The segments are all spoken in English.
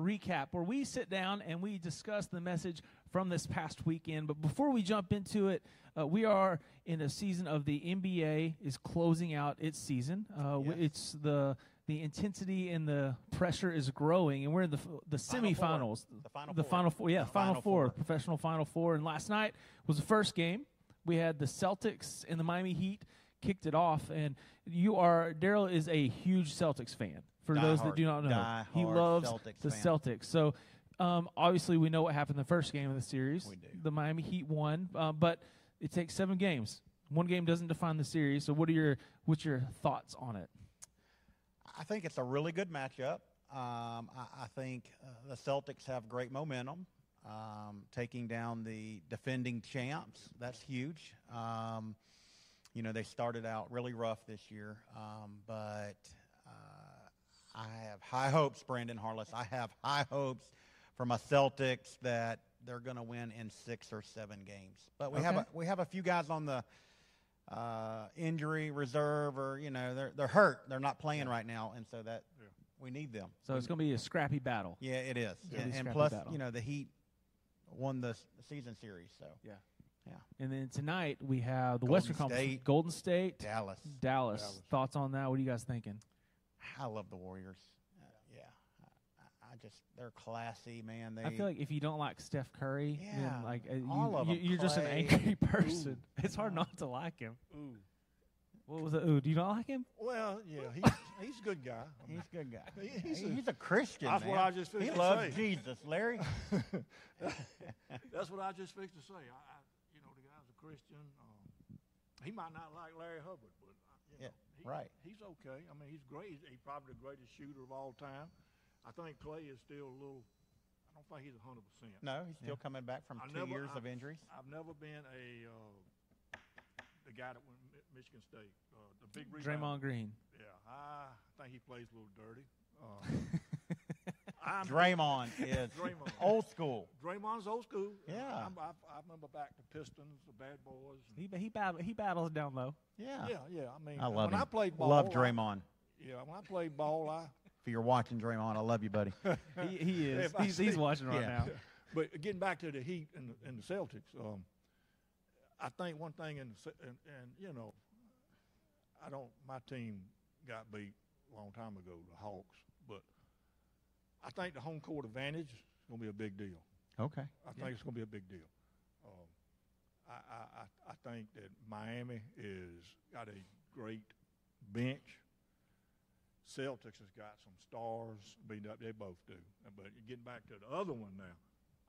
recap where we sit down and we discuss the message from this past weekend. But before we jump into it, uh, we are in a season of the NBA is closing out its season. Uh, Yes. It's the the intensity and the pressure is growing, and we're in the the Final four. semifinals. The Final the Four. final four, yeah, The final, Final four, Four. professional final four. And last night was the first game. We had the Celtics and the Miami Heat kicked it off, and you are Daryl is a huge Celtics fan. For those that do not know, he loves Celtics the fan. Celtics. So um, obviously, we know what happened in the first game of the series. We do. The Miami Heat won, uh, but it takes seven games. One game doesn't define the series. So, what are your what's your thoughts on it? I think it's a really good matchup. Um, I, I think uh, the Celtics have great momentum, um, taking down the defending champs. That's huge. Um, you know, they started out really rough this year, um, but I have high hopes, Brandon Harless. I have high hopes for my Celtics that they're going to win in six or seven games. But we have a, we have a few guys on the uh, injury reserve, or you know, they're they're hurt. They're not playing right now, and so that we need them. So it's going to be a scrappy battle. Yeah, it is. It's gonna And, and plus, battle. you know, the Heat won the season series, so Yeah. yeah. And then tonight we have the Golden Western Conference, Golden State, Dallas. Dallas. Dallas. Thoughts on that? What are you guys thinking? I love the Warriors. Uh, yeah, I, I just they're classy, man. They I feel like if you don't like Steph Curry, Yeah, then like uh, you, all of you, 'em. you're just an angry person. It's hard not to like him. Ooh. What was it? Ooh, do you not like him? Well, yeah, he's he's a good guy. I mean, he's a good guy. He- he's, he's a, a- Christian. That's man. what I just He to say. He loves say. Jesus, Larry. That's what I just fixed to say. I, I you know, the guy's a Christian. Um, he might not like Larry Hubbard, but uh, you Yeah, know, he, right. He's okay. I mean, he's great. He's, he's probably the greatest shooter of all time. I think Klay is still a little. I don't think he's hundred percent. No, he's still coming back from I two never- years I- of injuries. I've never been a uh, the guy that went Mi- Michigan State. Uh, the big Draymond rebounder. Green. Yeah, I think he plays a little dirty. Uh, I'm, Draymond is Draymond. old school. Draymond's old school. Yeah. I'm, I, I remember back to Pistons, the Bad Boys. He he battle, he battles down low. Yeah, yeah, yeah. I mean, I love when him. I played ball, love I- Draymond. yeah, when I played ball, I. If you're watching Draymond, I love you, buddy. He, he is. If I he's, he's watching right Yeah. now. But getting back to the Heat and the, and the Celtics, um, I think one thing, in the, and, and you know, I don't. My team got beat a long time ago, the Hawks, but I think the home court advantage is going to be a big deal. Okay. I think it's going to be a big deal. Um, I, I, I, I think that Miami is got a great bench. Celtics has got some stars. Beat up, they both do. But getting back to the other one now,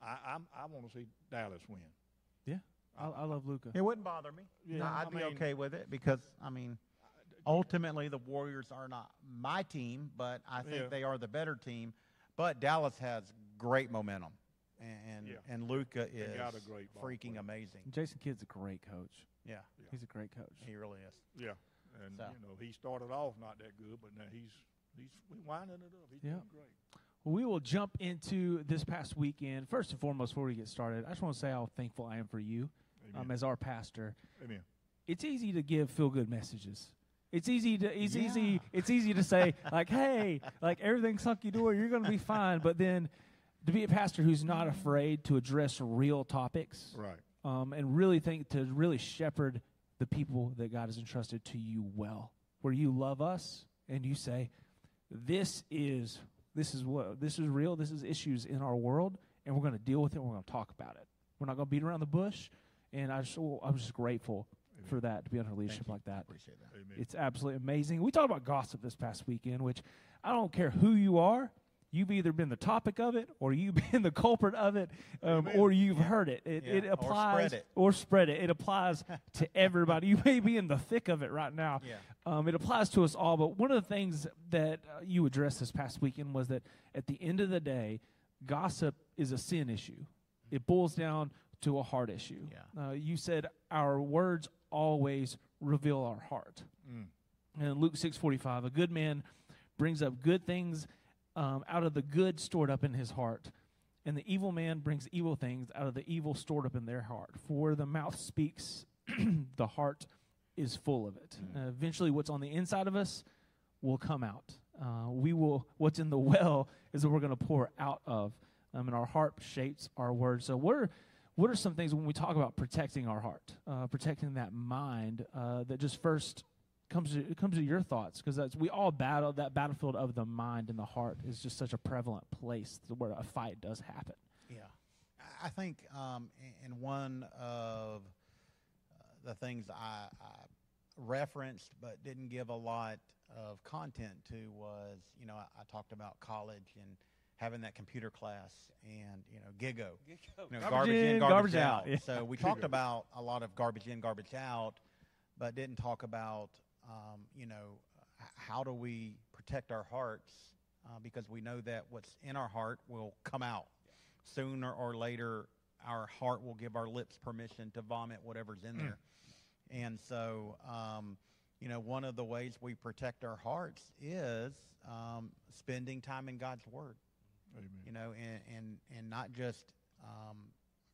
I I'm, I want to see Dallas win. Yeah, I, I love Luka. It wouldn't bother me. Yeah, No, I'd I be mean- okay with it because I mean, ultimately the Warriors are not my team, but I think Yeah. they are the better team. But Dallas has great momentum, and Yeah. and Luka is got a great freaking player. amazing. Jason Kidd's a great coach. Yeah, Yeah. He's a great coach. he really is. Yeah, and So. you know he started off not that good, but now he's he's we winding it up. He's Yeah. doing great. Well, we will jump into this past weekend. First and foremost, before we get started, I just want to say how thankful I am for you um, as our pastor. Amen. It's easy to give feel good messages. It's easy to it's Yeah. easy it's easy to say like, hey, like everything's hunky dory, you're going to be fine. But then to be a pastor who's not afraid to address real topics, Right. um, and really think to really shepherd the people that God has entrusted to you well, where you love us and you say, "This is this is what this is real. This is issues in our world, and we're going to deal with it. We're going to talk about it. We're not going to beat around the bush." And I just, I'm just grateful for that to be under leadership you. like that. Appreciate that. Amen. It's absolutely amazing. We talked about gossip this past weekend, which I don't care who you are. You've either been the topic of it, or you've been the culprit of it, um, or you've heard it. It, Yeah, it or applies spread it. or spread it. It applies to everybody. You may be in the thick of it right now. Yeah. Um, it applies to us all. But one of the things that uh, you addressed this past weekend was that at the end of the day, gossip is a sin issue. It boils down to a heart issue. Yeah. Uh, you said our words always reveal our heart. Mm. And Luke six forty five, a good man brings up good things um, out of the good stored up in his heart, and the evil man brings evil things out of the evil stored up in their heart. For the mouth speaks, the heart is full of it. Uh, eventually, what's on the inside of us will come out. uh, we will. What's in the well is what we're going to pour out of, um, and our heart shapes our words. So are what are some things when we talk about protecting our heart, uh, protecting that mind uh, that just first comes to, comes to your thoughts because we all battle that battlefield of the mind and the heart is just such a prevalent place where a fight does happen. Yeah, I think um, one of uh, the things I, I, referenced but didn't give a lot of content to was you know I, I, talked about college and having that computer class and you know gigo, you know, garbage, garbage, in, garbage, garbage out. out. Yeah. So we talked about a lot of garbage in, garbage out, but didn't talk about um, you know, how do we protect our hearts? Uh, because we know that what's in our heart will come out. Yeah. Sooner or later, our heart will give our lips permission to vomit whatever's in mm. there. And so, um, you know, one of the ways we protect our hearts is um, spending time in God's Word. Amen. You know, and, and, and not just um,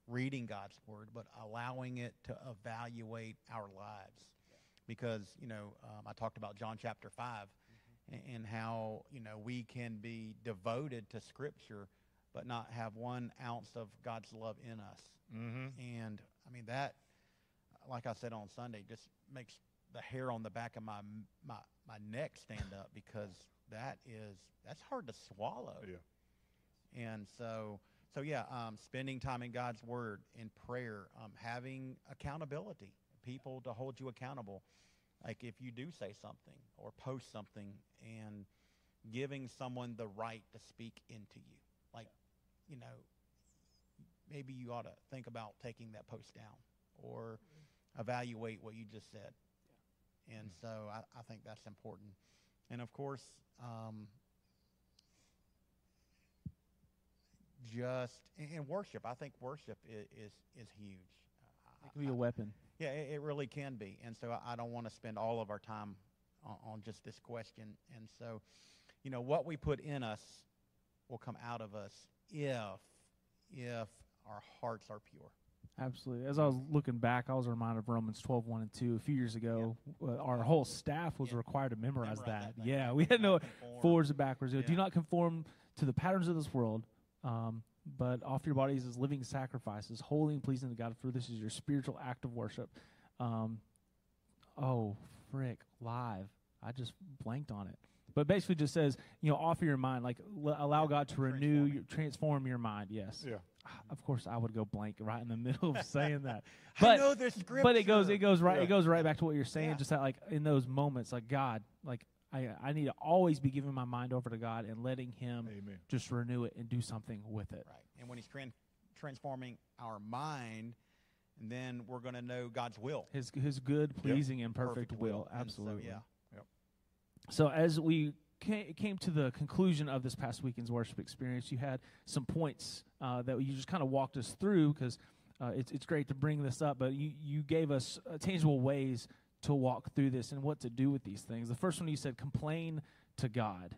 reading God's Word, but allowing it to evaluate our lives because you know um, I talked about John chapter 5 mm-hmm. and, how you know we can be devoted to Scripture, but not have one ounce of God's love in us. Mm-hmm. And I mean that, like I said on Sunday, just makes the hair on the back of my my my neck stand up because that is that's hard to swallow. Yeah. And so so yeah, um, spending time in God's Word in prayer, um, having accountability people to hold you accountable. Like if you do say something or post something and giving someone the right to speak into you. Like, you know, maybe you ought to think about taking that post down or evaluate what you just said. Yeah. And so I, I, think that's important. And of course, um, just in worship, I think worship is, is, is huge. It can be a weapon. Yeah, it, it really can be. And so I, I don't want to spend all of our time on, on just this question. And so, you know, what we put in us will come out of us if if our hearts are pure. Absolutely. As I was looking back, I was reminded of Romans 12, 1 and 2. A few years ago, yeah. uh, our whole staff was yeah. required to memorize, memorize that. that yeah, we had no forwards and backwards. Yeah. Do not conform to the patterns of this world, um, but offer your bodies as living sacrifices, holy and pleasing to God, for this is your spiritual act of worship. Um, oh, frick, live. I just blanked on it. But basically just says, you know, offer your mind, like l- allow God to renew, your, transform your mind. Yes. Yeah. Of course, I would go blank right in the middle of saying that. But, I know the scripture. But it goes, it goes right, yeah. it goes right back to what you're saying. Yeah. Just that, like in those moments, like God, like I, I need to always be giving my mind over to God and letting Him Amen. just renew it and do something with it. Right. And when He's tran- transforming our mind, and then we're going to know God's will. His His good, pleasing, yep. and perfect, perfect will. will. Absolutely. So, yeah. Yep. So as we came to the conclusion of this past weekend's worship experience, you had some points uh, that you just kind of walked us through because uh, it's, it's great to bring this up, but you, you gave us uh, tangible ways to walk through this and what to do with these things. The first one you said, complain to God.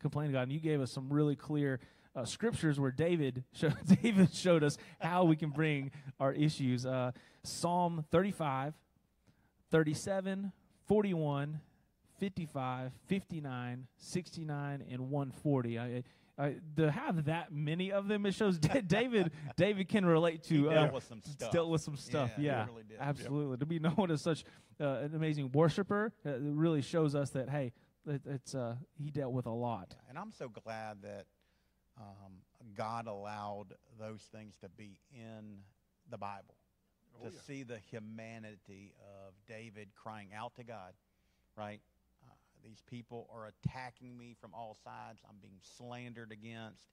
Complain to God. And you gave us some really clear uh, scriptures where David showed, David showed us how we can bring our issues. Uh, Psalm 35, 37, 41, 55, 59, 69, and 140. I, uh, to have that many of them, it shows David David can relate to. He dealt uh, with some stuff. Dealt with some stuff. Yeah, yeah really absolutely. Yep. To be known as such uh, an amazing worshiper, uh, really shows us that hey, it, it's uh, he dealt with a lot. Yeah, and I'm so glad that um, God allowed those things to be in the Bible, oh, to yeah. see the humanity of David crying out to God, right? These people are attacking me from all sides. I'm being slandered against.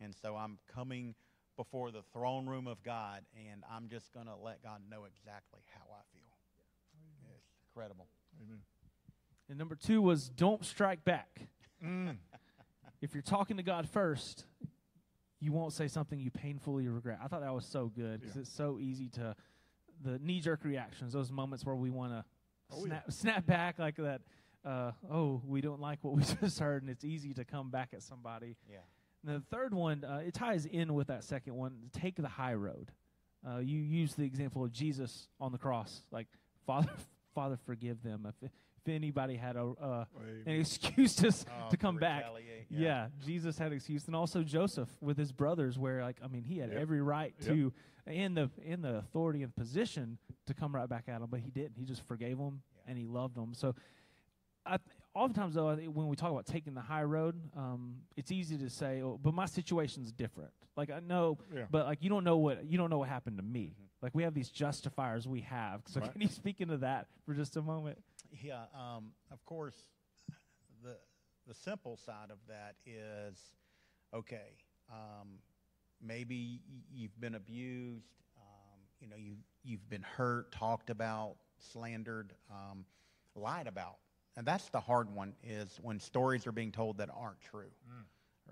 And so I'm coming before the throne room of God, and I'm just going to let God know exactly how I feel. Yeah. It's incredible. Amen. And number two was don't strike back. Mm. if you're talking to God first, you won't say something you painfully regret. I thought that was so good because yeah. it's so easy to the knee jerk reactions, those moments where we want to oh, snap, yeah. snap back like that uh, oh, we don't like what we just heard, and it's easy to come back at somebody. Yeah. And the third one, uh, it ties in with that second one. Take the high road. Uh, you use the example of Jesus on the cross, like Father, Father, forgive them. If, if if anybody had a uh, an excuse to s- Oh, to come back. retaliate, Yeah. Jesus had an excuse, and also Joseph with his brothers, where like I mean, he had Yep. every right Yep. to, in the in the authority and position to come right back at him, but he didn't. He just forgave them Yeah. and he loved them. So, I, th- oftentimes though, I think when we talk about taking the high road, um, it's easy to say, oh, but my situation's different. Like I know, Yeah. but like you don't know what you don't know what happened to me. Mhm. Like we have these justifiers we have. So Right. can you speak into that for just a moment? Yeah, um, of course, the the simple side of that is okay. Um, maybe y- you've been abused. Um, you know, you you've been hurt, talked about, slandered, um, lied about, and that's the hard one. Is when stories are being told that aren't true,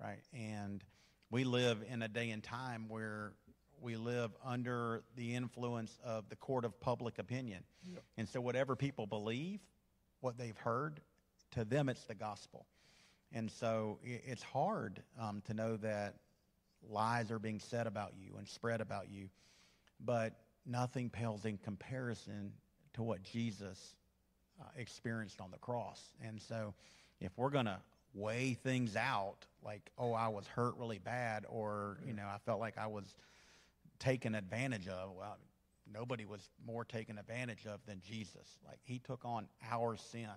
right? And we live in a day and time where we live under the influence of the court of public opinion. Yep. And so, whatever people believe, what they've heard, to them it's the gospel. And so, it's hard um, to know that lies are being said about you and spread about you, but nothing pales in comparison to what Jesus uh, experienced on the cross. And so, if we're going to weigh things out, like, oh, I was hurt really bad, or, you know, I felt like I was taken advantage of, well, nobody was more taken advantage of than Jesus. Like, he took on our sin.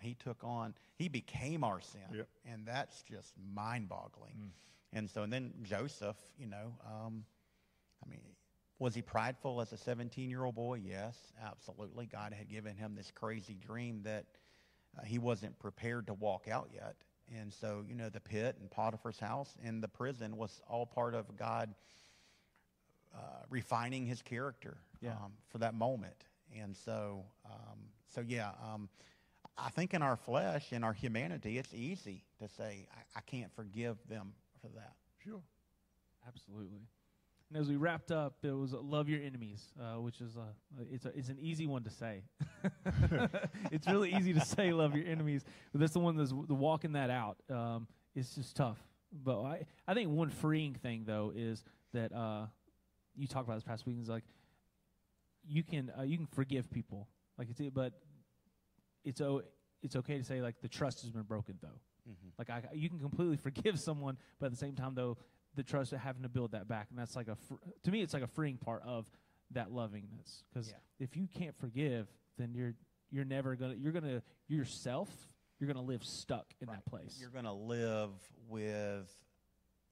He took on, he became our sin. Yep. And that's just mind boggling. And so, and then Joseph, you know, um, I mean, was he prideful as a 17 year old boy? Yes, absolutely. God had given him this crazy dream that uh, he wasn't prepared to walk out yet. And so, you know, the pit and Potiphar's house and the prison was all part of God uh, refining his character Yeah. um, for that moment. And so, um, so yeah, um, I think in our flesh, in our humanity, it's easy to say, I, I can't forgive them for that. Sure. Absolutely. And as we wrapped up, it was uh, love your enemies, uh, which is a, it's a, it's an easy one to say. it's really easy to say love your enemies, but that's the one that's the walking that out. Um, it's just tough. But I I think one freeing thing though is that uh, you talked about this past week is like you can uh, you can forgive people like it's but it's o- it's okay to say like the trust has been broken though. Mm-hmm. Like I, you can completely forgive someone, but at the same time, though, the trust of having to build that back, and that's like a fr- to me, it's like a freeing part of that lovingness. Because Yeah. if you can't forgive, then you're you're never gonna you're gonna yourself you're gonna live stuck in that place. You're going to live with,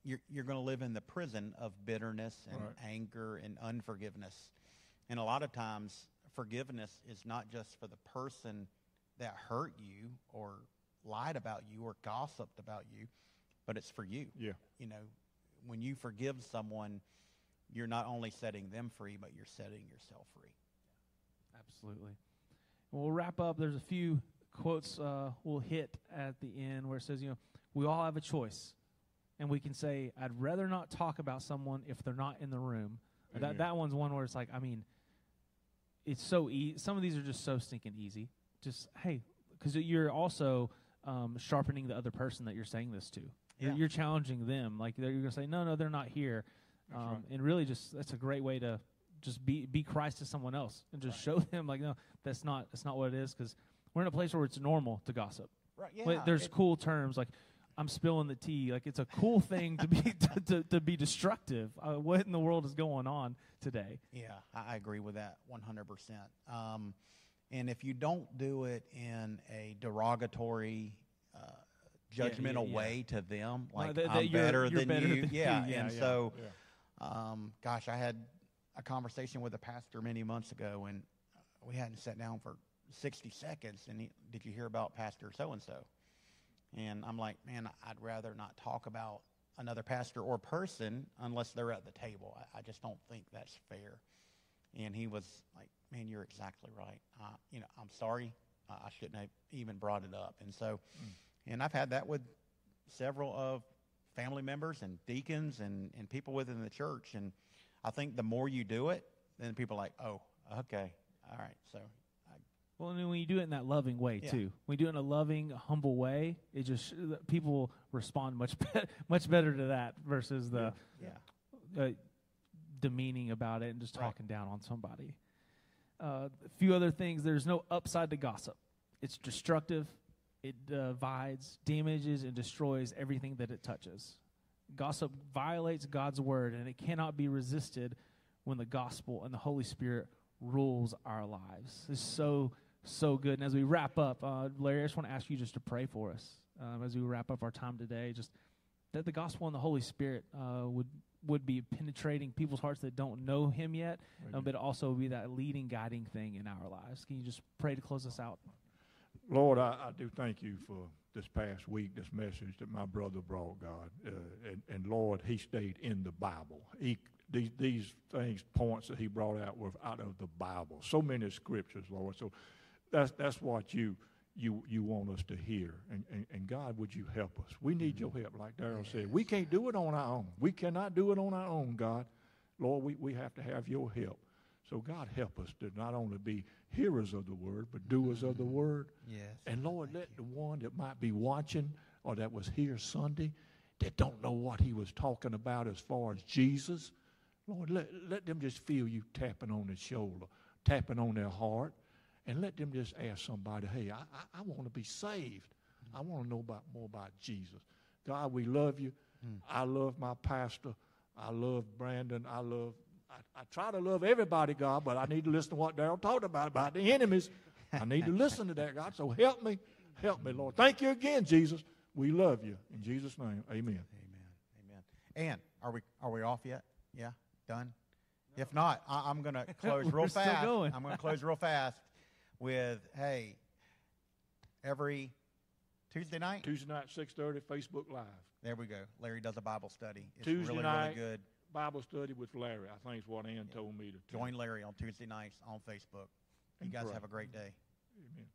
you're, you're going to live in the prison of bitterness and Right. anger and unforgiveness. And a lot of times, forgiveness is not just for the person that hurt you or lied about you or gossiped about you, but it's for you. Yeah. You know, when you forgive someone, you're not only setting them free, but you're setting yourself free. Absolutely. We'll wrap up. There's a few quotes uh, we'll hit at the end where it says, you know, we all have a choice, and we can say, I'd rather not talk about someone if they're not in the room. That that one's one where it's like, I mean, it's so easy. Some of these are just so stinking easy. Just hey, because you're also um, sharpening the other person that you're saying this to. You're, Yeah. you're challenging them. Like you're gonna say, no, no, they're not here. Um, right. And really, just that's a great way to just be be Christ to someone else and just show them like, no, that's not that's not what it is. Because we're in a place where it's normal to gossip. Right. Yeah. There's it- cool terms like I'm spilling the tea. Like it's a cool thing to be to, to, to be destructive. Uh, what in the world is going on today? Yeah, I agree with that 100%. Um, and if you don't do it in a derogatory, uh, Yeah, yeah, judgmental yeah. way to them, like that- that I'm you're- better you're than better you, than yeah. you, yeah, and so, um, gosh, I had a conversation with a pastor many months ago, and we hadn't sat down for 60 seconds. And he, did you hear about Pastor so and so? And I'm like, man, I'd rather not talk about another pastor or person unless they're at the table. I, I just don't think that's fair. And he was like, man, you're exactly right. Uh, you know, I'm sorry. Uh, I shouldn't have even brought it up. And so, and I've had that with several of family members and deacons and, and people within the church. And I think the more you do it, then people are like, oh, okay, all right. So, I, Well, and then when you do it in that loving way Yeah. too, when you do it in a loving, humble way, it just people respond much better, much better to that versus the yeah, uh, demeaning about it and just Right. talking down on somebody. Uh, a few other things. There's no upside to gossip. it's destructive, it divides, damages, and destroys everything that it touches. Gossip violates God's word, and it cannot be resisted when the gospel and the Holy Spirit rules our lives. It's so, so good. And as we wrap up, uh, Larry, I just want to ask you just to pray for us um, as we wrap up our time today. Just that the gospel and the Holy Spirit uh, would would be penetrating people's hearts that don't know Him yet, um, but also be that leading, guiding thing in our lives. Can you just pray to close us out? Lord, I, I do thank you for this past week, this message that my brother brought, God. Uh, and, and Lord, he stayed in the Bible. He, these, these things, points that he brought out were out of the Bible. So many scriptures, Lord. So that's, that's what you, you, you want us to hear. And, and, and God, would you help us? We need your help, like Daryl yes. said. We can't do it on our own. We cannot do it on our own, God. Lord, we, we have to have your help. So God help us to not only be hearers of the word, but doers of the mm-hmm. word. Yes. And Lord, let you. the one that might be watching or that was here Sunday that don't know what he was talking about as far as Jesus, Lord, let, let them just feel you tapping on their shoulder, tapping on their heart, and let them just ask somebody, hey, I, I, I want to be saved. I want to know about more about Jesus. God, we love you. Mm. I love my pastor. I love Brandon. I love I, I try to love everybody, God, but I need to listen to what Daryl talked about, about the enemies. I need to listen to that, God. So help me. Help me, Lord. Thank you again, Jesus. We love you. In Jesus' name, amen. Amen. Amen. And are we are we off yet? Yeah? Done? No. If not, I, am going to close real fast. I'm going to close real fast with, hey, every Tuesday night? Tuesday night, 6.30, Facebook Live. There we go. Larry does a Bible study. It's Tuesday really, night, really good. Bible study with Larry. I think is what Ann yeah. told me to join Larry on Tuesday nights on Facebook. You guys pray. have a great day. Amen.